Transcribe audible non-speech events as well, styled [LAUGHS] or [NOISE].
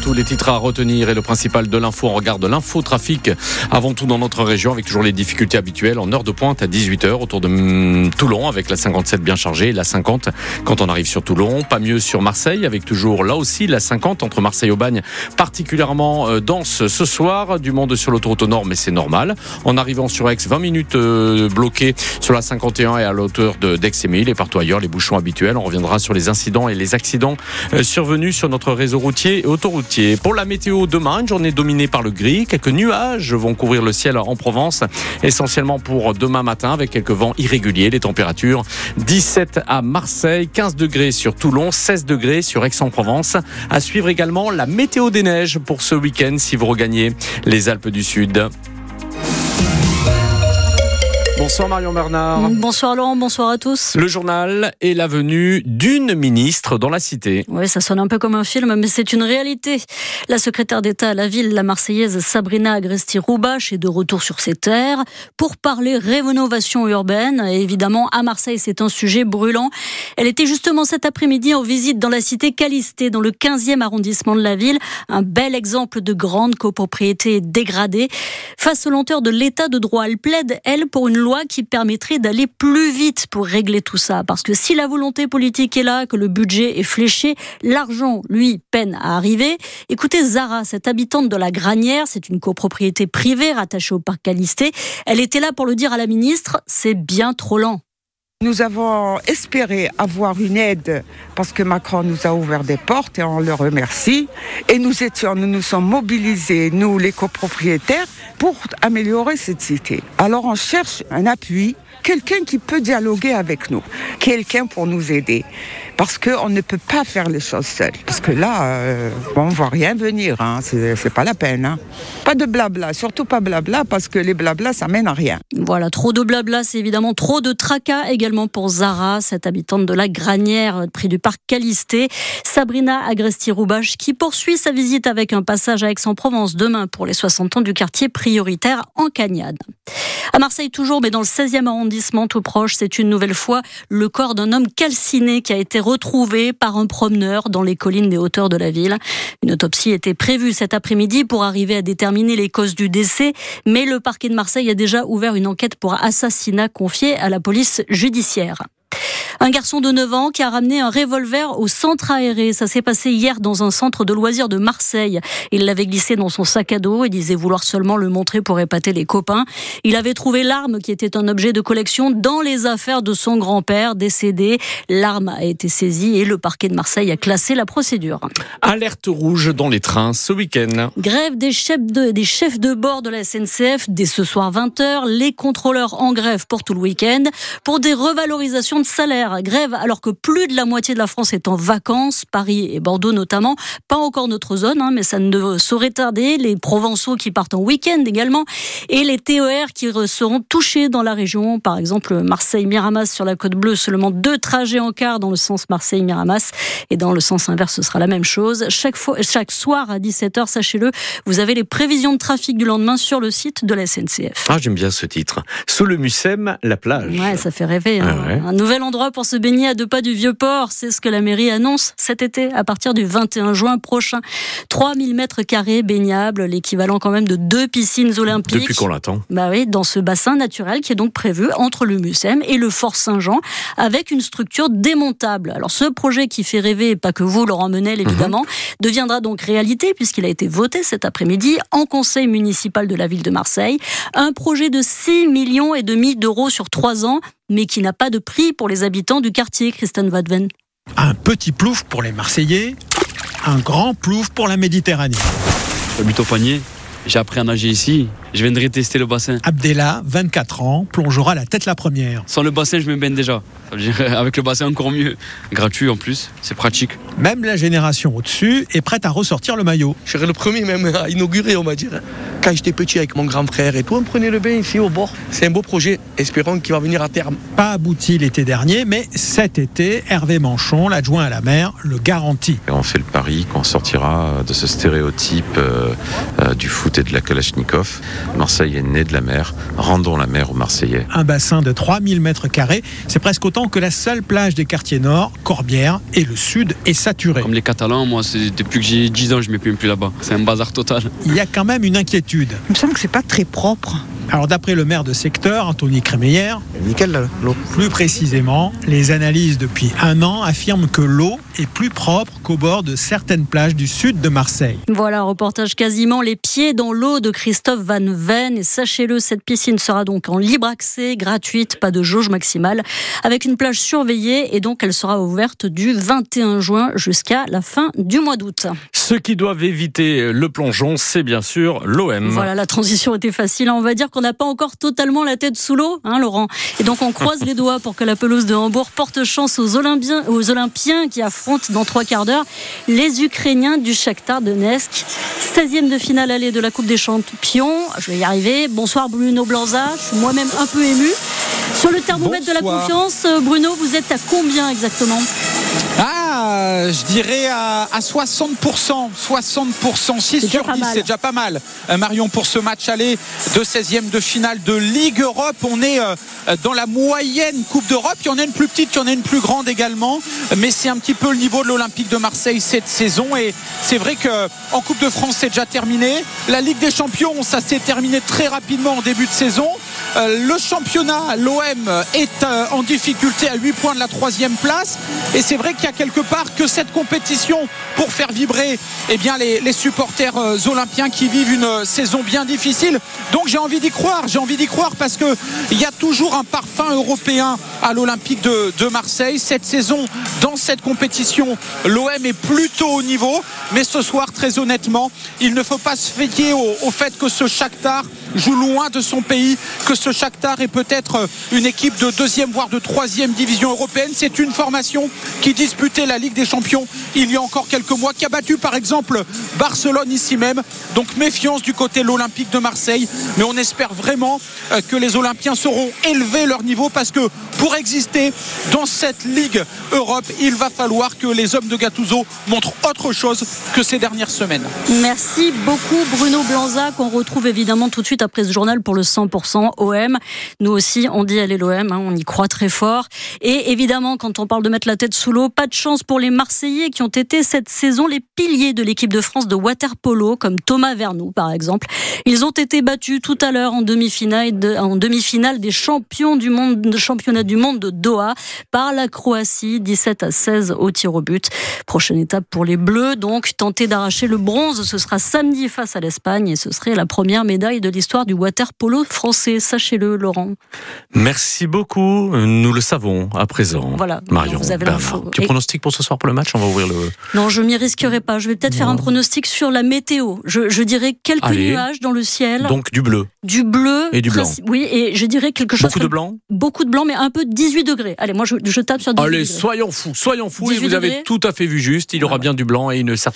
tous les titres à retenir et le principal de l'info. On regarde l'infotrafic avant tout dans notre région avec toujours les difficultés habituelles en heure de pointe à 18h autour de hum, Toulon avec la 57 bien chargée et la 50 quand on arrive sur Toulon. Pas mieux sur Marseille avec toujours là aussi la 50 entre Marseille au Bagne particulièrement euh, dense ce soir. Du monde sur l'autoroute au nord mais c'est normal. En arrivant sur Aix, 20 minutes euh, bloquées sur la 51 et à l'auteur d'Aix et Mille et partout ailleurs les bouchons habituels. On reviendra sur les incidents et les accidents euh, survenus sur notre réseau routier et autoroutier. Pour la météo demain, une journée dominée par le gris. Quelques nuages vont couvrir le ciel en Provence, essentiellement pour demain matin avec quelques vents irréguliers. Les températures 17 à Marseille, 15 degrés sur Toulon, 16 degrés sur Aix-en-Provence. À suivre également la météo des neiges pour ce week-end si vous regagnez les Alpes du Sud. Bonsoir Marion Bernard. Bonsoir Laurent, bonsoir à tous. Le journal est la venue d'une ministre dans la cité. Oui, ça sonne un peu comme un film, mais c'est une réalité. La secrétaire d'État à la ville, la Marseillaise Sabrina Agresti-Roubache, est de retour sur ses terres pour parler rénovation urbaine. Et évidemment, à Marseille, c'est un sujet brûlant. Elle était justement cet après-midi en visite dans la cité Calisté, dans le 15e arrondissement de la ville. Un bel exemple de grande copropriété dégradée. Face aux lenteurs de l'état de droit, elle plaide, elle, pour une loi qui permettrait d'aller plus vite pour régler tout ça. Parce que si la volonté politique est là, que le budget est fléché, l'argent, lui, peine à arriver. Écoutez Zara, cette habitante de la Granière, c'est une copropriété privée rattachée au parc Calisté. Elle était là pour le dire à la ministre, c'est bien trop lent. Nous avons espéré avoir une aide parce que Macron nous a ouvert des portes et on le remercie. Et nous étions, nous nous sommes mobilisés, nous les copropriétaires, pour améliorer cette cité. Alors on cherche un appui, quelqu'un qui peut dialoguer avec nous, quelqu'un pour nous aider. Parce qu'on ne peut pas faire les choses seul. Parce que là, euh, on ne voit rien venir, hein. c'est pas la peine. Hein. Pas de blabla, surtout pas blabla, parce que les blabla, ça mène à rien. Voilà, trop de blabla, c'est évidemment trop de tracas également pour Zara, cette habitante de la Granière, près du parc Calisté. Sabrina Agresti-Roubache, qui poursuit sa visite avec un passage à Aix-en-Provence demain pour les 60 ans du quartier prioritaire en Cagnade. À Marseille toujours, mais dans le 16e arrondissement tout proche, c'est une nouvelle fois le corps d'un homme calciné qui a été retrouvé par un promeneur dans les collines des hauteurs de la ville. Une autopsie était prévue cet après-midi pour arriver à déterminer les causes du décès, mais le parquet de Marseille a déjà ouvert une enquête pour assassinat confiée à la police judiciaire. Un garçon de 9 ans qui a ramené un revolver au centre aéré. Ça s'est passé hier dans un centre de loisirs de Marseille. Il l'avait glissé dans son sac à dos et disait vouloir seulement le montrer pour épater les copains. Il avait trouvé l'arme qui était un objet de collection dans les affaires de son grand-père décédé. L'arme a été saisie et le parquet de Marseille a classé la procédure. Alerte rouge dans les trains ce week-end. Grève des chefs de, des chefs de bord de la SNCF dès ce soir 20h. Les contrôleurs en grève pour tout le week-end pour des revalorisations de salaire grève alors que plus de la moitié de la France est en vacances, Paris et Bordeaux notamment. Pas encore notre zone, hein, mais ça ne saurait tarder. Les Provençaux qui partent en week-end également et les TER qui seront touchés dans la région. Par exemple, Marseille-Miramas sur la côte bleue, seulement deux trajets en quart dans le sens Marseille-Miramas et dans le sens inverse, ce sera la même chose. Chaque, fois, chaque soir à 17h, sachez-le, vous avez les prévisions de trafic du lendemain sur le site de la SNCF. Ah, j'aime bien ce titre. Sous le Mucem, la plage. Ouais, ça fait rêver. Hein. Ah Un nouvel endroit pour se baigner à deux pas du Vieux-Port. C'est ce que la mairie annonce cet été à partir du 21 juin prochain. 3000 mètres carrés baignables, l'équivalent quand même de deux piscines olympiques. Depuis qu'on l'attend. Bah oui, dans ce bassin naturel qui est donc prévu entre le Mucem et le Fort Saint-Jean avec une structure démontable. Alors ce projet qui fait rêver, pas que vous, Laurent Menel, évidemment, mhm. deviendra donc réalité puisqu'il a été voté cet après-midi en conseil municipal de la ville de Marseille. Un projet de 6 millions et demi d'euros sur trois ans mais qui n'a pas de prix pour les habitants du quartier, Christian Vadven. Un petit plouf pour les Marseillais, un grand plouf pour la Méditerranée. J'habite au panier, j'ai appris à nager ici, je viendrai tester le bassin. Abdella, 24 ans, plongera la tête la première. Sans le bassin, je me baigne déjà. [LAUGHS] avec le bassin, encore mieux. Gratuit en plus, c'est pratique. Même la génération au-dessus est prête à ressortir le maillot. Je serai le premier même à inaugurer, on va dire. Quand j'étais petit avec mon grand frère et tout, on prenait le bain ici au bord. C'est un beau projet, espérons qu'il va venir à terme. Pas abouti l'été dernier, mais cet été, Hervé Manchon, l'adjoint à la mer, le garantit. on fait le pari qu'on sortira de ce stéréotype euh, euh, du foot et de la Kalachnikov Marseille est né de la mer. Rendons la mer aux Marseillais. Un bassin de 3000 mètres carrés, c'est presque autant que la seule plage des quartiers nord, Corbière, et le sud est saturé. Comme les Catalans, moi, depuis que j'ai 10 ans, je ne me plains plus là-bas. C'est un bazar total. Il y a quand même une inquiétude. Il me semble que c'est pas très propre. Alors d'après le maire de secteur, Anthony Crémeyer, Nickel là, l'eau. plus précisément, les analyses depuis un an affirment que l'eau est plus propre qu'au bord de certaines plages du sud de Marseille. Voilà, reportage quasiment les pieds dans l'eau de Christophe Van Et sachez-le, cette piscine sera donc en libre accès, gratuite, pas de jauge maximale, avec une plage surveillée et donc elle sera ouverte du 21 juin jusqu'à la fin du mois d'août. Ceux qui doivent éviter le plongeon, c'est bien sûr l'OM. Voilà, la transition était facile. On va dire qu'on n'a pas encore totalement la tête sous l'eau, hein, Laurent. Et donc on croise les doigts pour que la pelouse de Hambourg porte chance aux Olympiens, aux Olympiens qui affrontent dans trois quarts d'heure les Ukrainiens du Shakhtar Donetsk. 16e de finale allée de la Coupe des Champions. Je vais y arriver. Bonsoir Bruno Blanza. Je suis moi-même un peu ému. Sur le thermomètre de la confiance, euh, Bruno, vous êtes à combien exactement? Ah, je dirais à, à 60%. 60%, 6 déjà sur pas 10, mal. c'est déjà pas mal. Euh, Marion, pour ce match aller de 16e de finale de Ligue Europe, on est euh, dans la moyenne Coupe d'Europe. Il y en a une plus petite, il y en a une plus grande également. Mais c'est un petit peu le niveau de l'Olympique de Marseille cette saison. Et c'est vrai qu'en Coupe de France, c'est déjà terminé. La Ligue des Champions, ça s'est terminé très rapidement en début de saison. Euh, le championnat, l'OM est euh, en difficulté à 8 points de la troisième place. Et c'est vrai qu'il y a quelque part que cette compétition pour faire vibrer eh bien, les, supporters euh, olympiens qui vivent une saison bien difficile. Donc j'ai envie d'y croire, j'ai envie d'y croire parce qu'il y a toujours un parfum européen à l'Olympique de, Marseille. Cette saison, dans cette compétition, l'OM est plutôt au niveau. Mais ce soir, très honnêtement, il ne faut pas se fier au, au fait que ce Shakhtar joue loin de son pays, que ce Shakhtar est peut-être euh, une équipe de deuxième voire de troisième division européenne. C'est une formation qui disputait la Ligue des Champions il y a encore quelques mois, qui a battu par exemple Barcelone ici même. Donc méfiance du côté de l'Olympique de Marseille. Mais on espère vraiment euh, que les Olympiens sauront élever leur niveau parce que pour exister dans cette Ligue Europe, il va falloir que les hommes de Gattuso montrent autre chose que ces dernières semaines. Merci beaucoup Bruno Blanza qu'on retrouve évidemment tout de suite après ce journal pour le 100% OM. Nous aussi on dit allez l'OM, hein, on y croit très fort. Et évidemment quand on parle de mettre la tête sous l'eau, pas de chance pour les Marseillais qui ont été cette saison les piliers de l'équipe de France de water polo comme Thomas Vernou par exemple. Ils ont été battus tout à l'heure en demi-finale de- en demi-finale des champions du monde de championnat du monde de Doha par la Croatie 17 à 16 au tir au but. Prochaine étape pour les Bleus donc tenter d'arracher le bronze, ce sera samedi face à l'Espagne et ce serait la première médaille de l'histoire du water polo français, sachez-le Laurent. Merci beaucoup. Nous le savons à présent. Voilà, Marion, vous avez. Petit Et- pronostic pour ce soir pour le match? On va ouvrir le. Non, je m'y risquerai pas. Je vais peut-être faire un pronostic sur la météo. Je, je dirais quelques Allez. nuages dans le ciel, Donc du bleu. Du bleu Et du blanc. Oui, et je dirais quelque chose Beaucoup de blanc beaucoup de blanc, mais un peu 18 degrés. Allez, moi je, je tape sur 18 Allez, degrés. soyons fous, soyons fous. Et 18 vous avez tout à fait vu juste. Il y aura bien du blanc et une certaine